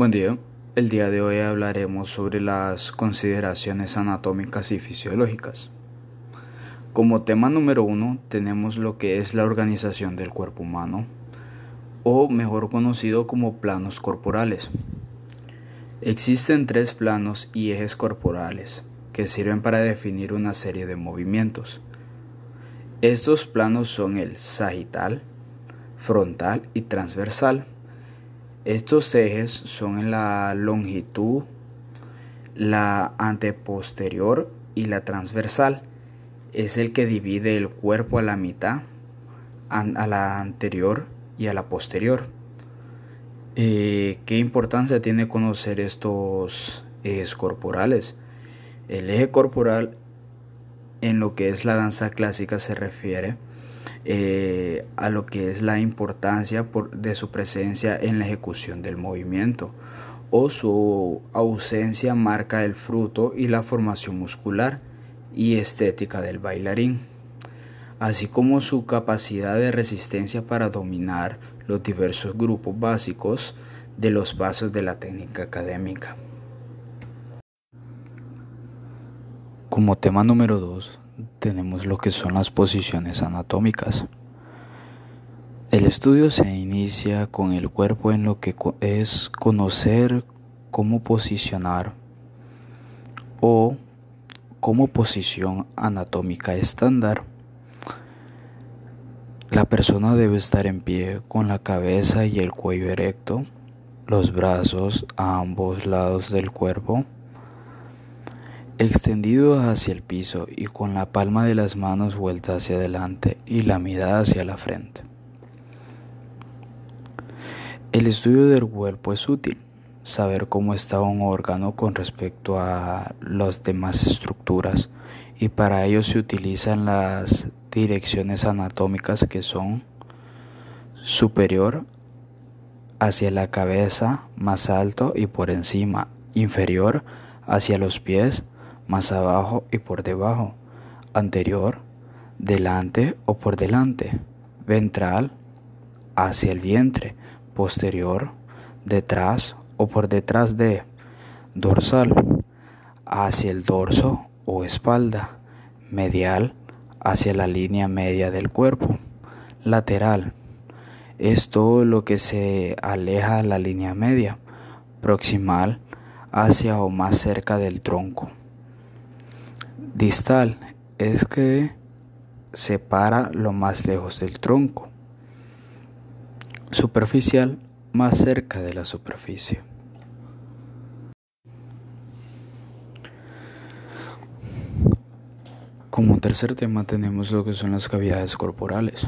Buen día. El día de hoy hablaremos sobre las consideraciones anatómicas y fisiológicas. Como tema número uno tenemos lo que es la organización del cuerpo humano, o mejor conocido como planos corporales. Existen tres planos y ejes corporales que sirven para definir una serie de movimientos. Estos planos son el sagital, frontal y transversal. Estos ejes son en la longitud, la anteposterior y la transversal. Es el que divide el cuerpo a la mitad, a la anterior y a la posterior. Eh, ¿Qué importancia tiene conocer estos ejes corporales? El eje corporal en lo que es la danza clásica se refiere eh, a lo que es la importancia de su presencia en la ejecución del movimiento o su ausencia marca el fruto y la formación muscular y estética del bailarín, así como su capacidad de resistencia para dominar los diversos grupos básicos de los pasos de la técnica académica. Como tema número 2 tenemos lo que son las posiciones anatómicas. El estudio se inicia con el cuerpo en lo que es conocer cómo posicionar o como posición anatómica estándar. La persona debe estar en pie con la cabeza y el cuello erecto, los brazos a ambos lados del cuerpo extendido hacia el piso y con la palma de las manos vuelta hacia adelante y la mirada hacia la frente. El estudio del cuerpo es útil, saber cómo está un órgano con respecto a las demás estructuras y para ello se utilizan las direcciones anatómicas que son superior hacia la cabeza más alto y por encima, inferior hacia los pies más abajo y por debajo, anterior, delante o por delante, ventral, hacia el vientre, posterior, detrás o por detrás de, dorsal, hacia el dorso o espalda, medial, hacia la línea media del cuerpo, lateral, es todo lo que se aleja de la línea media, proximal, hacia o más cerca del tronco. Distal es que separa lo más lejos del tronco. Superficial más cerca de la superficie. Como tercer tema tenemos lo que son las cavidades corporales.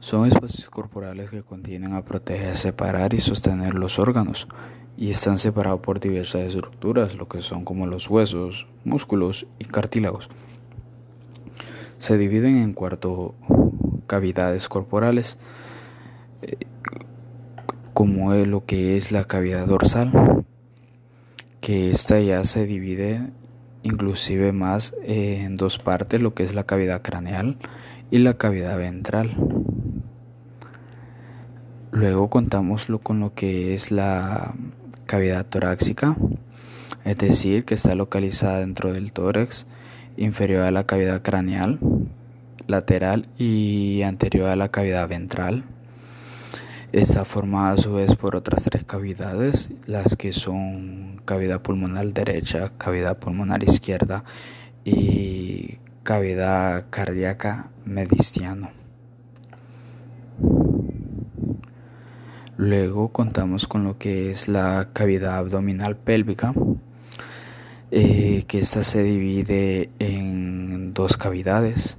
Son espacios corporales que contienen a proteger, separar y sostener los órganos y están separados por diversas estructuras, lo que son como los huesos, músculos y cartílagos. Se dividen en cuatro cavidades corporales, eh, como lo que es la cavidad dorsal, que esta ya se divide inclusive más en dos partes, lo que es la cavidad craneal y la cavidad ventral. Luego contamos con lo que es la cavidad torácica, es decir, que está localizada dentro del tórax, inferior a la cavidad craneal, lateral y anterior a la cavidad ventral. Está formada a su vez por otras tres cavidades, las que son cavidad pulmonar derecha, cavidad pulmonar izquierda y cavidad cardíaca medistiano. Luego contamos con lo que es la cavidad abdominal pélvica, eh, que esta se divide en dos cavidades.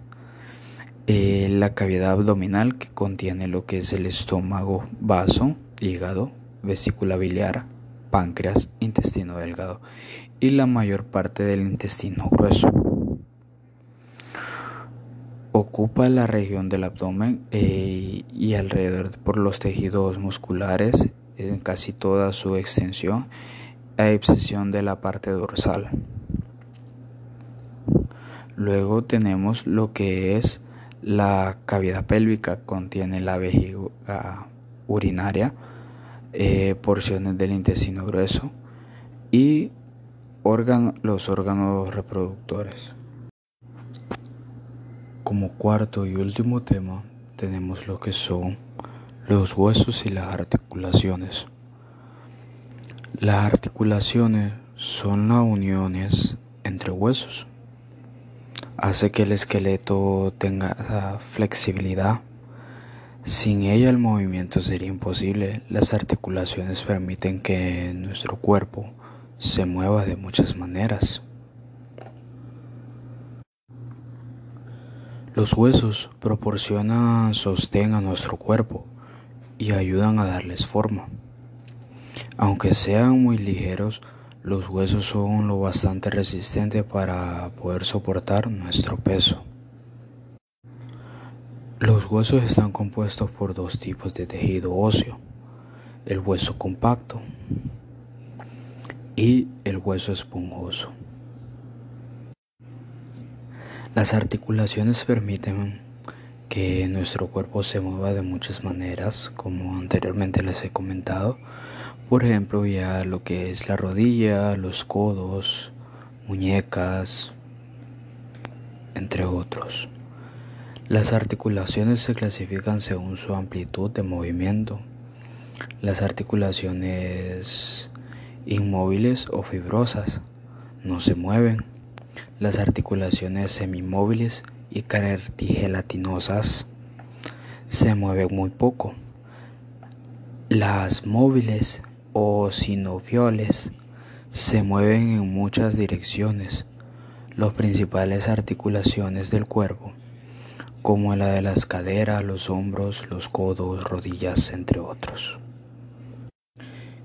Eh, la cavidad abdominal que contiene lo que es el estómago, vaso, hígado, vesícula biliar, páncreas, intestino delgado y la mayor parte del intestino grueso ocupa la región del abdomen eh, y alrededor por los tejidos musculares en casi toda su extensión, a excepción de la parte dorsal. Luego tenemos lo que es la cavidad pélvica, contiene la vejiga urinaria, eh, porciones del intestino grueso y los órganos reproductores. Como cuarto y último tema tenemos lo que son los huesos y las articulaciones. Las articulaciones son las uniones entre huesos. Hace que el esqueleto tenga flexibilidad. Sin ella el movimiento sería imposible. Las articulaciones permiten que nuestro cuerpo se mueva de muchas maneras. Los huesos proporcionan sostén a nuestro cuerpo y ayudan a darles forma. Aunque sean muy ligeros, los huesos son lo bastante resistentes para poder soportar nuestro peso. Los huesos están compuestos por dos tipos de tejido óseo, el hueso compacto y el hueso esponjoso. Las articulaciones permiten que nuestro cuerpo se mueva de muchas maneras, como anteriormente les he comentado. Por ejemplo, ya lo que es la rodilla, los codos, muñecas, entre otros. Las articulaciones se clasifican según su amplitud de movimiento. Las articulaciones inmóviles o fibrosas no se mueven las articulaciones semimóviles y cartigelatinosas se mueven muy poco. Las móviles o sinovioles se mueven en muchas direcciones. Las principales articulaciones del cuerpo, como la de las caderas, los hombros, los codos, rodillas, entre otros.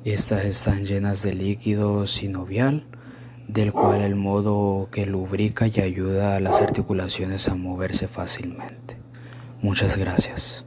Estas están llenas de líquido sinovial del cual el modo que lubrica y ayuda a las articulaciones a moverse fácilmente. Muchas gracias.